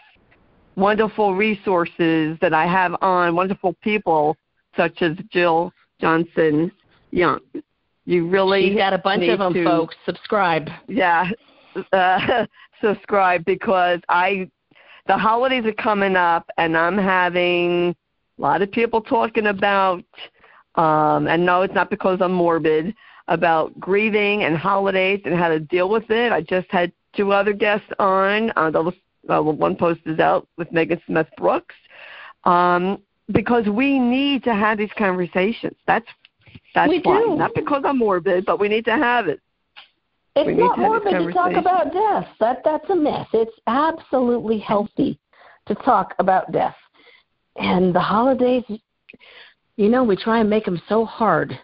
[SPEAKER 4] wonderful resources that I have on, wonderful people such as Jill Johnson Young. You really
[SPEAKER 5] She's got a bunch of them,
[SPEAKER 4] to-
[SPEAKER 5] folks. Subscribe.
[SPEAKER 4] yeah, uh, subscribe because I the holidays are coming up and I'm having a lot of people talking about um and no it's not because I'm morbid about grieving and holidays and how to deal with it. I just had two other guests on. Uh, the uh, one post is out with Megan Smith Brooks. Um because we need to have these conversations. That's that's
[SPEAKER 5] We
[SPEAKER 4] why.
[SPEAKER 5] do.
[SPEAKER 4] Not because I'm morbid, but we need to have it.
[SPEAKER 5] It's
[SPEAKER 4] We
[SPEAKER 5] not
[SPEAKER 4] to have this
[SPEAKER 5] morbid to talk about death. That that's a myth. It's absolutely healthy to talk about death. And the holidays, you know, we try and make them so hard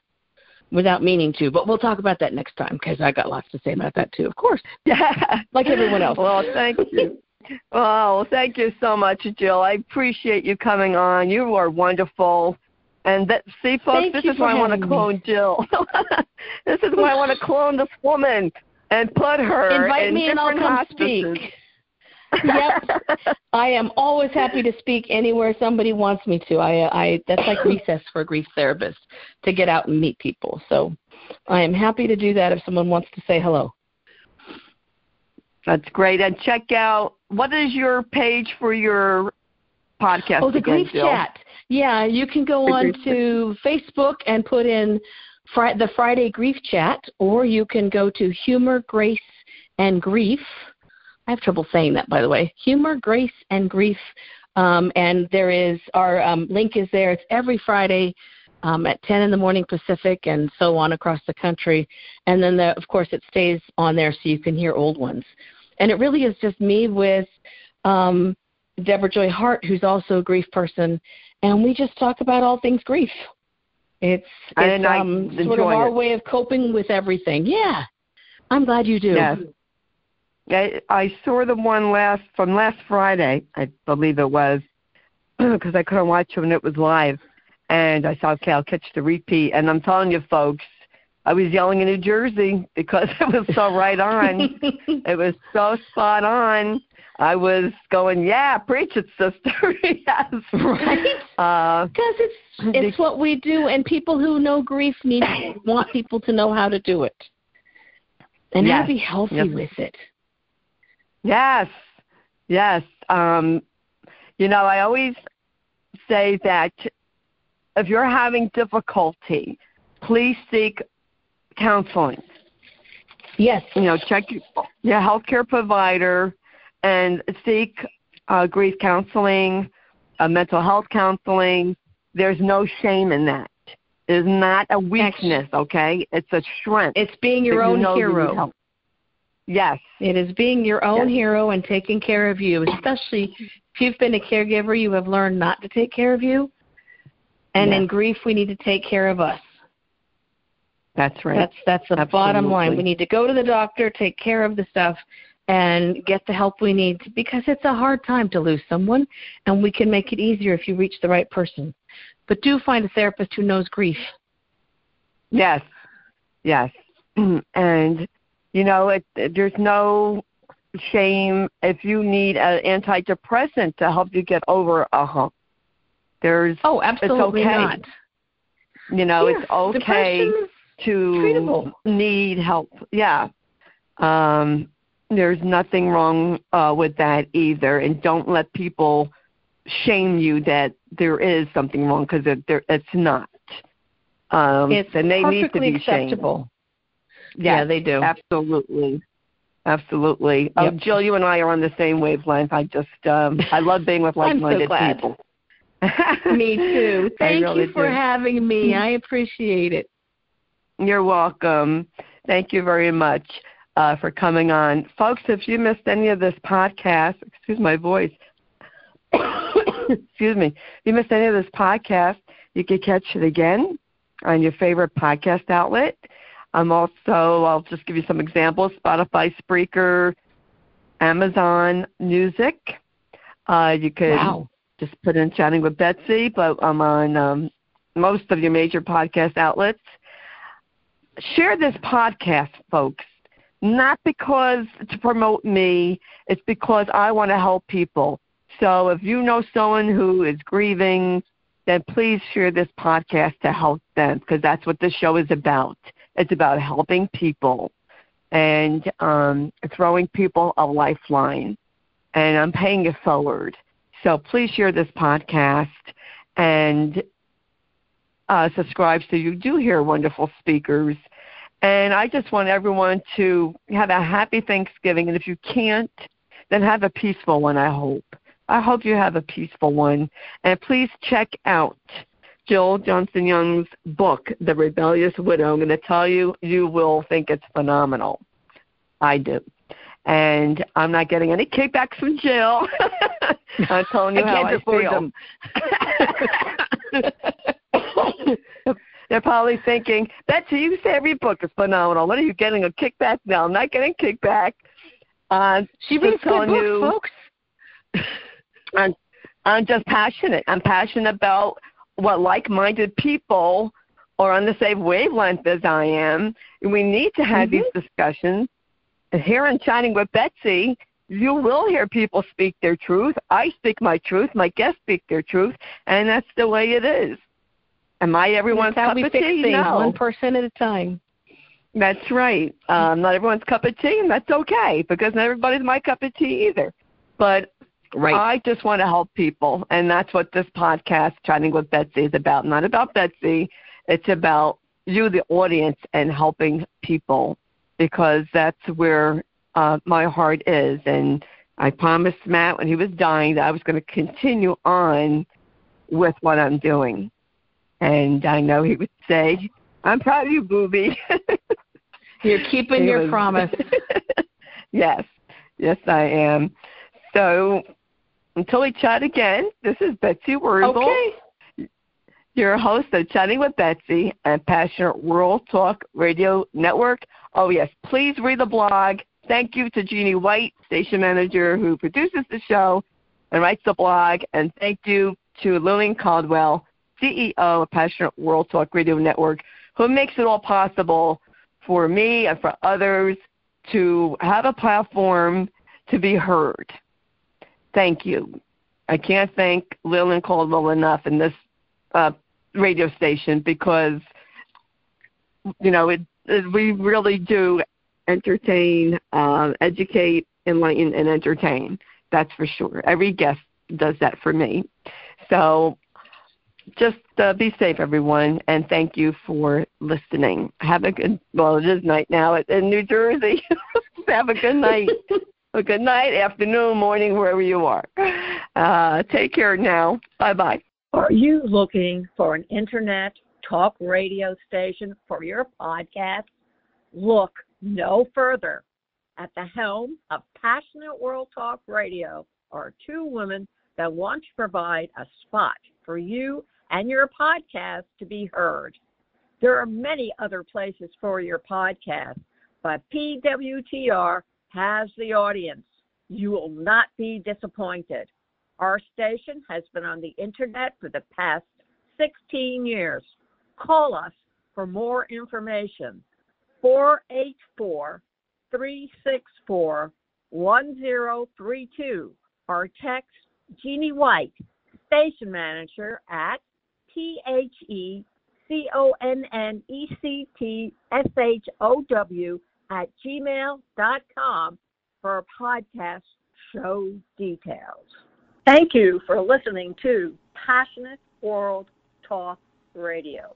[SPEAKER 5] without meaning to. But we'll talk about that next time because I got lots to say about that too. Of course,
[SPEAKER 4] Yeah.
[SPEAKER 5] like everyone else.
[SPEAKER 4] Well, thank you. Well, thank you so much, Jill. I appreciate you coming on. You are wonderful. And that, see, folks,
[SPEAKER 5] Thank
[SPEAKER 4] this is why I want to
[SPEAKER 5] having me.
[SPEAKER 4] clone Jill. this is why I want to clone this woman and put her
[SPEAKER 5] Invite
[SPEAKER 4] in
[SPEAKER 5] me and I'll
[SPEAKER 4] different
[SPEAKER 5] come
[SPEAKER 4] hospices.
[SPEAKER 5] speak. Yep. I am always happy to speak anywhere somebody wants me to. I, I that's like recess for a grief therapist to get out and meet people. So I am happy to do that if someone wants to say hello.
[SPEAKER 4] That's great. And check out what is your page for your podcast?
[SPEAKER 5] Oh, the
[SPEAKER 4] again,
[SPEAKER 5] grief
[SPEAKER 4] Jill?
[SPEAKER 5] chat. Yeah, you can go
[SPEAKER 4] The
[SPEAKER 5] on to Facebook and put in Fri- the Friday Grief Chat, or you can go to Humor, Grace, and Grief. I have trouble saying that, by the way. Humor, Grace, and Grief. Um, and there is our um, link is there. It's every Friday um, at 10 in the morning Pacific, and so on across the country. And then, the, of course, it stays on there so you can hear old ones. And it really is just me with um, Deborah Joy Hart, who's also a grief person, and we just talk about all things grief. It's it's um, sort of our
[SPEAKER 4] it.
[SPEAKER 5] way of coping with everything. Yeah, I'm glad you do.
[SPEAKER 4] I, I saw the one last from last Friday, I believe it was, because I couldn't watch it when it was live, and I saw okay, I'll catch the repeat. And I'm telling you, folks, I was yelling in New Jersey because it was so right on. it was so spot on. I was going, yeah, preach it, sister. yes.
[SPEAKER 5] Right?
[SPEAKER 4] Uh,
[SPEAKER 5] Because it's it's what we do, and people who know grief need want people to know how to do it, and how to be healthy
[SPEAKER 4] Yes.
[SPEAKER 5] with it.
[SPEAKER 4] Yes, yes. Um, you know, I always say that if you're having difficulty, please seek counseling.
[SPEAKER 5] Yes.
[SPEAKER 4] You know, check your healthcare provider and seek uh, grief counseling, uh, mental health counseling. There's no shame in that. It is not a weakness, okay? It's a strength.
[SPEAKER 5] It's being your own
[SPEAKER 4] know you need
[SPEAKER 5] hero.
[SPEAKER 4] Yes.
[SPEAKER 5] It is being your own
[SPEAKER 4] Yes.
[SPEAKER 5] hero and taking care of you, especially if you've been a caregiver, you have learned not to take care of you. And in grief, we need to take care of us.
[SPEAKER 4] That's right.
[SPEAKER 5] That's that's the bottom line. We need to go to the doctor, take care of the stuff, and get the help we need because it's a hard time to lose someone, and we can make it easier if you reach the right person. But do find a therapist who knows grief.
[SPEAKER 4] Yes, yes, and you know, it, there's no shame if you need an antidepressant to help you get over a hump. There's,
[SPEAKER 5] Oh, absolutely
[SPEAKER 4] okay.
[SPEAKER 5] not.
[SPEAKER 4] you know,
[SPEAKER 5] Yeah,
[SPEAKER 4] it's okay to
[SPEAKER 5] treatable.
[SPEAKER 4] need help. Yeah, um, there's nothing wrong uh, with that either, and don't let people shame you that there is something wrong because it, there, it's not. Um,
[SPEAKER 5] It's
[SPEAKER 4] and they need to be shamed. Yes,
[SPEAKER 5] Yeah, they do.
[SPEAKER 4] Absolutely. Absolutely. Oh, Jill, you and I are on the same wavelength. I just um I love being with like minded
[SPEAKER 5] glad.
[SPEAKER 4] people.
[SPEAKER 5] me too. Thank
[SPEAKER 4] really
[SPEAKER 5] you for
[SPEAKER 4] do.
[SPEAKER 5] having me. I appreciate it.
[SPEAKER 4] You're welcome. Thank you very much uh, for coming on. Folks, if you missed any of this podcast, excuse my voice, excuse me, if you missed any of this podcast, you can catch it again on your favorite podcast outlet. I'm also, I'll just give you some examples Spotify, Spreaker, Amazon Music. Uh, you could
[SPEAKER 5] Wow.
[SPEAKER 4] just put in Chatting with Betsy, but I'm on um, most of your major podcast outlets. Share this podcast, folks. Not because to promote me, it's because I want to help people. So if you know someone who is grieving, then please share this podcast to help them because that's what this show is about. It's about helping people and um, throwing people a lifeline. And I'm paying it forward. So please share this podcast and uh, subscribe so you do hear wonderful speakers. And I just want everyone to have a happy Thanksgiving. And if you can't, then have a peaceful one, I hope. I hope you have a peaceful one. And please check out Jill Johnson Young's book, The Rebellious Widow. I'm going to tell you, you will think it's phenomenal. I do. And I'm not getting any kickbacks from Jill. I'm telling you
[SPEAKER 5] I
[SPEAKER 4] how I feel.
[SPEAKER 5] them.
[SPEAKER 4] They're probably thinking, Betsy, you say every book is phenomenal. What are you getting a kickback? No, I'm not getting kickback. Uh,
[SPEAKER 5] She reads good
[SPEAKER 4] telling
[SPEAKER 5] books,
[SPEAKER 4] you,
[SPEAKER 5] folks.
[SPEAKER 4] I'm, I'm just passionate. I'm passionate about what like-minded people are on the same wavelength as I am. We need to have these discussions. And Here in Chatting with Betsy, you will hear people speak their truth. I speak my truth. My guests speak their truth, and that's the way it is. Am I everyone's cup of tea?
[SPEAKER 5] things,
[SPEAKER 4] No.
[SPEAKER 5] one person at a time.
[SPEAKER 4] That's right. Um, not everyone's cup of tea, and that's okay because not everybody's my cup of tea either. But I just want to help people, and that's what this podcast, Chatting with Betsy, is about. Not about Betsy, it's about you, the audience, and helping people because that's where uh, my heart is. And I promised Matt when he was dying that I was going to continue on with what I'm doing. And I know he would say, I'm proud of you, booby.
[SPEAKER 5] You're keeping your promise.
[SPEAKER 4] yes, yes, I am. So until we chat again, this is Betsy Wurzel,
[SPEAKER 5] Okay.
[SPEAKER 4] your host of Chatting with Betsy and Passionate World Talk Radio Network. Oh, yes, please read the blog. Thank you to Jeannie White, station manager who produces the show and writes the blog. And thank you to Lillian Caldwell, CEO of Passionate World Talk Radio Network, who makes it all possible for me and for others to have a platform to be heard. Thank you. I can't thank Lillian Caldwell enough in this uh, radio station because, you know, it, it, we really do entertain, uh, educate, enlighten, and entertain. That's for sure. Every guest does that for me. So just uh, be safe, everyone, and thank you for listening. Have a good, well, it is night now in New Jersey. Have a good night. good night, afternoon, morning, wherever you are. Uh, take care now. Bye bye.
[SPEAKER 1] Are you looking for an internet talk radio station for your podcast? Look no further. At the helm of Passionate World Talk Radio are two women that want to provide a spot for you and your podcast to be heard. There are many other places for your podcast, but PWTR has the audience. You will not be disappointed. Our station has been on the internet for the past 16 years. Call us for more information. 484 364 1032 or text Jeannie White, station manager at T H E C O N N E C T S H O W at gmail.com for podcast show details. Thank you for listening to Passionate World Talk Radio.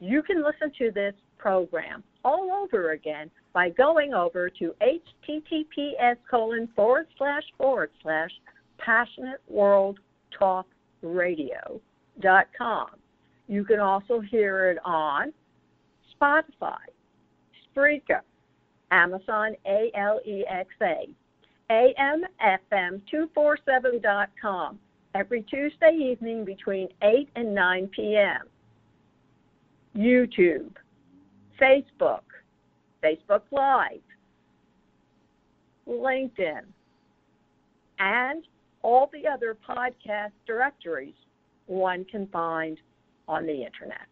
[SPEAKER 1] You can listen to this program all over again by going over to https colon forward slash forward slash passionate world talk blogtalkradio.com. You can also hear it on Spotify, Spreaker, Amazon ALEXA, AMFM247.com every Tuesday evening between 8 and 9 p.m. YouTube, Facebook, Facebook Live, LinkedIn, and all the other podcast directories one can find on the internet.